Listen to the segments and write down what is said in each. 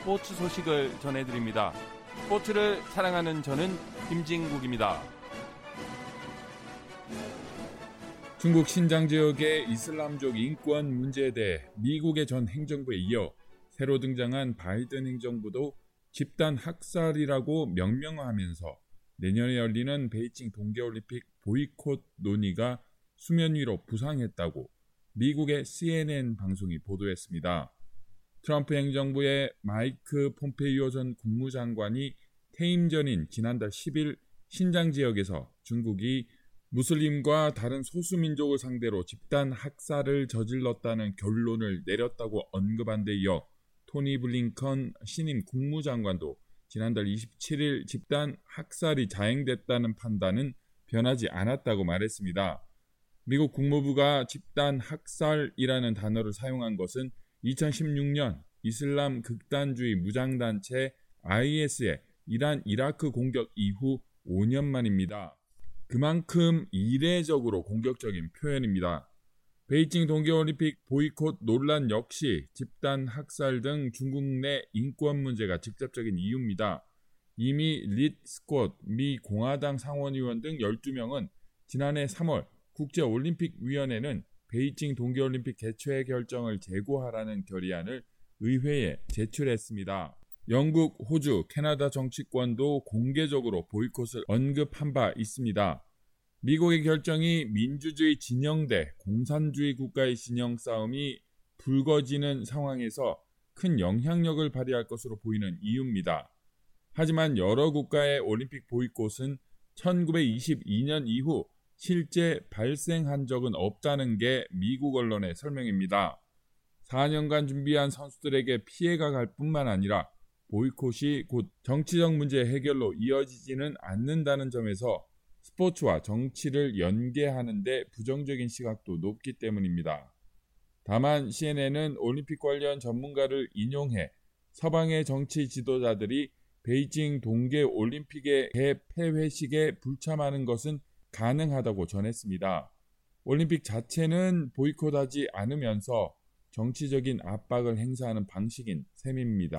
스포츠 소식을 전해드립니다. 스포츠를 사랑하는 저는 김진국입니다. 중국 신장 지역의 이슬람족 인권 문제에 대해 미국의 전 행정부에 이어 새로 등장한 바이든 행정부도 집단 학살이라고 명명하면서 내년에 열리는 베이징 동계올림픽 보이콧 논의가 수면 위로 부상했다고 미국의 CNN 방송이 보도했습니다. 트럼프 행정부의 마이크 폼페이오 전 국무장관이 퇴임 전인 지난달 10일 신장 지역에서 중국이 무슬림과 다른 소수민족을 상대로 집단 학살을 저질렀다는 결론을 내렸다고 언급한 데 이어 토니 블링컨 신임 국무장관도 지난달 27일 집단 학살이 자행됐다는 판단은 변하지 않았다고 말했습니다. 미국 국무부가 집단 학살이라는 단어를 사용한 것은 2016년 이슬람 극단주의 무장단체 IS의 이란 이라크 공격 이후 5년 만입니다. 그만큼 이례적으로 공격적인 표현입니다. 베이징 동계올림픽 보이콧 논란 역시 집단 학살 등 중국 내 인권 문제가 직접적인 이유입니다. 이미 릿 스콧 미 공화당 상원의원 등 12명은 지난해 3월 국제올림픽위원회는 베이징 동계올림픽 개최 결정을 재고하라는 결의안을 의회에 제출했습니다. 영국, 호주, 캐나다 정치권도 공개적으로 보이콧을 언급한 바 있습니다. 미국의 결정이 민주주의 진영 대 공산주의 국가의 진영 싸움이 불거지는 상황에서 큰 영향력을 발휘할 것으로 보이는 이유입니다. 하지만 여러 국가의 올림픽 보이콧은 1922년 이후 실제 발생한 적은 없다는 게 미국 언론의 설명입니다. 4년간 준비한 선수들에게 피해가 갈 뿐만 아니라 보이콧이 곧 정치적 문제 해결로 이어지지는 않는다는 점에서 스포츠와 정치를 연계하는데 부정적인 시각도 높기 때문입니다. 다만 CNN은 올림픽 관련 전문가를 인용해 서방의 정치 지도자들이 베이징 동계 올림픽의 개폐회식에 불참하는 것은 가능하다고 전했습니다. 올림픽 자체는 보이콧하지 않으면서 정치적인 압박을 행사하는 방식인 셈입니다.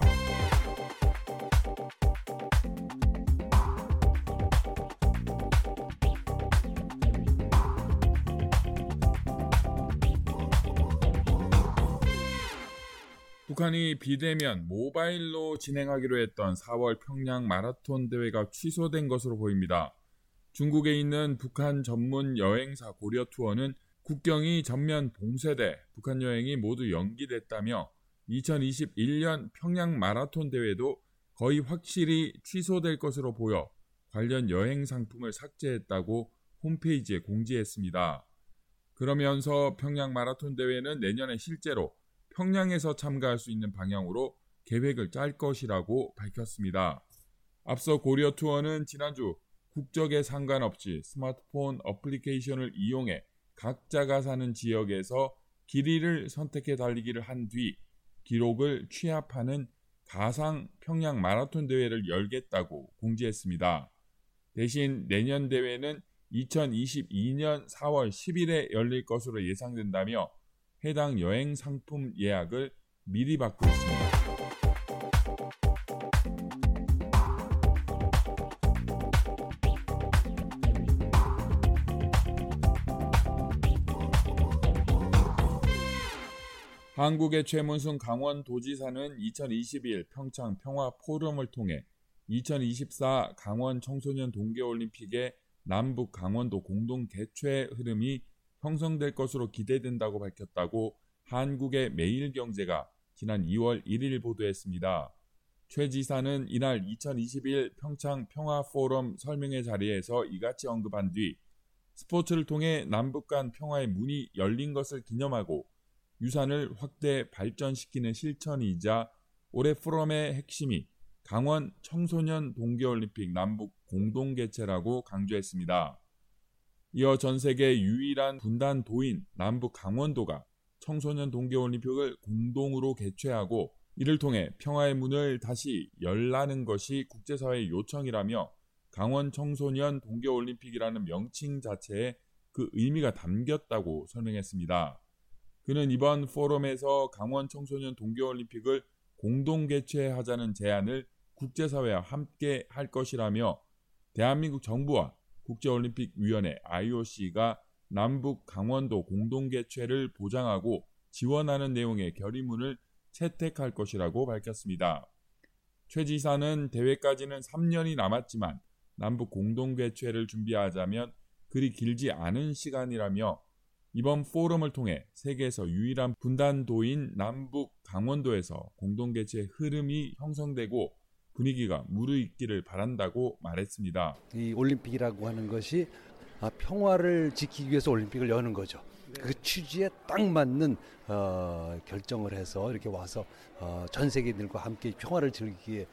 북한이 비대면 모바일로 진행하기로 했던 4월 평양 마라톤 대회가 취소된 것으로 보입니다. 중국에 있는 북한 전문 여행사 고려 투어는 국경이 전면 봉쇄돼 북한 여행이 모두 연기됐다며 2021년 평양 마라톤 대회도 거의 확실히 취소될 것으로 보여 관련 여행 상품을 삭제했다고 홈페이지에 공지했습니다. 그러면서 평양 마라톤 대회는 내년에 실제로 평양에서 참가할 수 있는 방향으로 계획을 짤 것이라고 밝혔습니다. 앞서 고려 투어는 지난주 국적에 상관없이 스마트폰 어플리케이션을 이용해 각자가 사는 지역에서 길이를 선택해 달리기를 한 뒤 기록을 취합하는 가상 평양 마라톤 대회를 열겠다고 공지했습니다. 대신 내년 대회는 2022년 4월 10일에 열릴 것으로 예상된다며 해당 여행 상품 예약을 미리 받고 있습니다. 한국의 최문순 강원도지사는 2021 평창 평화 포럼을 통해 2024 강원 청소년 동계올림픽의 남북 강원도 공동 개최 흐름이 형성될 것으로 기대된다고 밝혔다고 한국의 매일경제가 지난 2월 1일 보도했습니다. 최 지사는 이날 2021 평창 평화포럼 설명회 자리에서 이같이 언급한 뒤 스포츠를 통해 남북 간 평화의 문이 열린 것을 기념하고 유산을 확대 발전시키는 실천이자 올해 포럼의 핵심이 강원 청소년 동계올림픽 남북 공동 개최라고 강조했습니다. 이어 전 세계 유일한 분단 도인 남북 강원도가 청소년 동계올림픽을 공동으로 개최하고 이를 통해 평화의 문을 다시 열라는 것이 국제사회의 요청이라며 강원 청소년 동계올림픽이라는 명칭 자체에 그 의미가 담겼다고 설명했습니다. 그는 이번 포럼에서 강원 청소년 동계올림픽을 공동 개최하자는 제안을 국제사회와 함께 할 것이라며 대한민국 정부와 국제올림픽위원회 IOC가 남북 강원도 공동 개최를 보장하고 지원하는 내용의 결의문을 채택할 것이라고 밝혔습니다. 최 지사는 대회까지는 3년이 남았지만 남북 공동 개최를 준비하자면 그리 길지 않은 시간이라며 이번 포럼을 통해 세계에서 유일한 분단도인 남북 강원도에서 공동 개최 흐름이 형성되고 분위기가 무르익기를 바란다고 말했습니다. 이 올림픽이라고 하는 것이 아, 평화를 지키기 위해서 올림픽을 여는 거죠. 그 취지에 딱 맞는 어, 결정을 해서 이렇게 와서 어, 전 세계인들과 함께 평화를 즐기게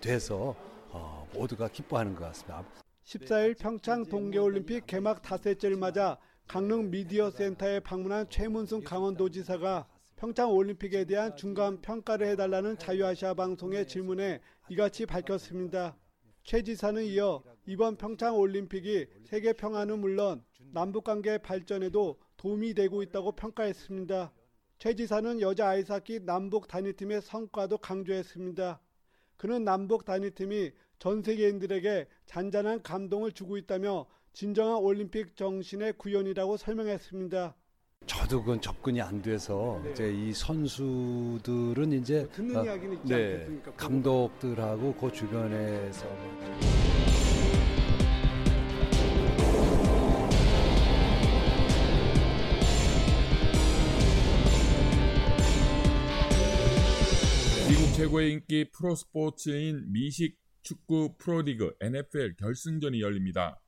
돼서 어, 모두가 기뻐하는 것 같습니다. 14일 평창 동계올림픽 개막 닷새째를 맞아 강릉 미디어 센터에 방문한 최문순 강원도지사가 평창 올림픽에 대한 중간 평가를 해달라는 자유아시아 방송의 질문에 이같이 밝혔습니다. 최 지사는 이어 이번 평창 올림픽이 세계 평화는 물론 남북 관계 발전에도 도움이 되고 있다고 평가했습니다. 최 지사는 여자 아이스하키 남북 단위팀의 성과도 강조했습니다. 그는 남북 단위팀이 전 세계인들에게 잔잔한 감동을 주고 있다며 진정한 올림픽 정신의 구현이라고 설명했습니다. 저도 그건 접근이 안 돼서 네. 이제 이 선수들은 이제 듣는 어, 이야기는 있지 네, 않겠습니까? 감독들하고 그 주변에서 미국 최고의 인기 프로스포츠인 미식 축구 프로리그 NFL 결승전이 열립니다.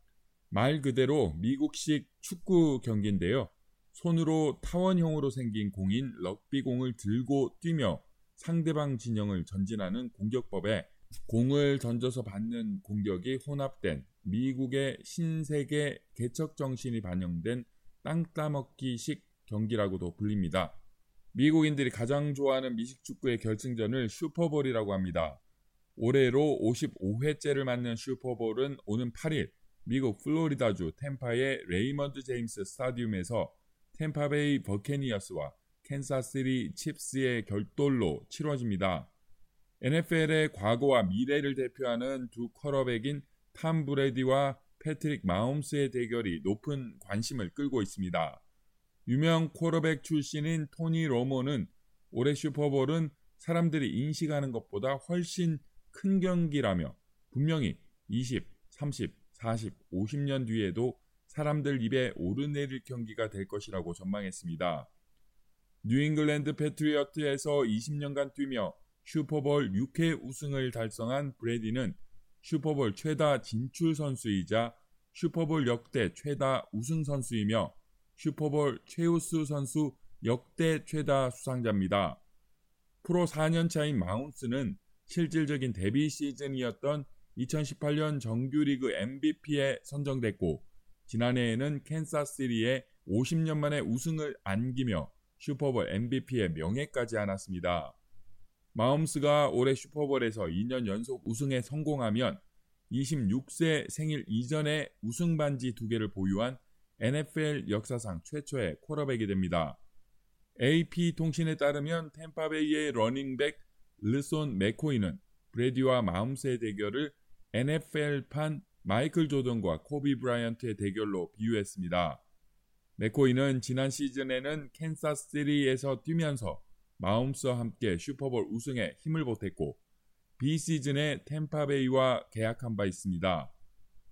말 그대로 미국식 축구 경기인데요. 손으로 타원형으로 생긴 공인 럭비공을 들고 뛰며 상대방 진영을 전진하는 공격법에 공을 던져서 받는 공격이 혼합된 미국의 신세계 개척 정신이 반영된 땅 따먹기식 경기라고도 불립니다. 미국인들이 가장 좋아하는 미식 축구의 결승전을 슈퍼볼이라고 합니다. 올해로 55회째를 맞는 슈퍼볼은 오는 8일 미국 플로리다주 템파의 레이먼드 제임스 스타디움에서 템파베이 버케니어스와 캔사스시티 칩스의 격돌로 치러집니다. NFL의 과거와 미래를 대표하는 두 쿼터백인 탐 브레디와 패트릭 마홈스의 대결이 높은 관심을 끌고 있습니다. 유명 쿼터백 출신인 토니 로모는 올해 슈퍼볼은 사람들이 인식하는 것보다 훨씬 큰 경기라며 분명히 20, 30, 40, 50년 뒤에도 사람들 입에 오르내릴 경기가 될 것이라고 전망했습니다. 뉴잉글랜드 패트리어츠에서 20년간 뛰며 슈퍼볼 6회 우승을 달성한 브레디는 슈퍼볼 최다 진출 선수이자 슈퍼볼 역대 최다 우승 선수이며 슈퍼볼 최우수 선수 역대 최다 수상자입니다. 프로 4년차인 마운스는 실질적인 데뷔 시즌이었던 2018년 정규리그 MVP에 선정됐고 지난해에는 캔사스시리에 50년 만에 우승을 안기며 슈퍼볼 MVP의 명예까지 안았습니다. 마음스가 올해 슈퍼볼에서 2년 연속 우승에 성공하면 26세 생일 이전에 우승 반지 두 개를 보유한 NFL 역사상 최초의 쿼터백이 됩니다. AP 통신에 따르면 템파베이의 러닝백 르션 맥코이는 브레디와 마홈스의 대결을 NFL판 마이클 조던과 코비 브라이언트의 대결로 비유했습니다. 맥코이는 지난 시즌에는 캔사스시티에서 뛰면서 마홈스와 함께 슈퍼볼 우승에 힘을 보탰고 비시즌에 템파베이와 계약한 바 있습니다.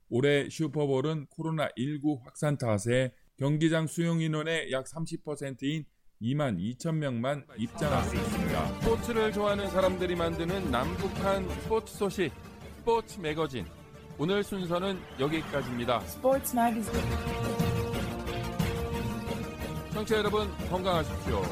올해 슈퍼볼은 코로나19 확산 탓에 경기장 수용 인원의 약 30%인 2만 2천 명만 입장할 수 있습니다. 스포츠를 좋아하는 사람들이 만드는 남북한 스포츠 소식 스포츠 매거진 오늘 순서는 여기까지입니다. Sports Magazine. 청취자 여러분 건강하십시오.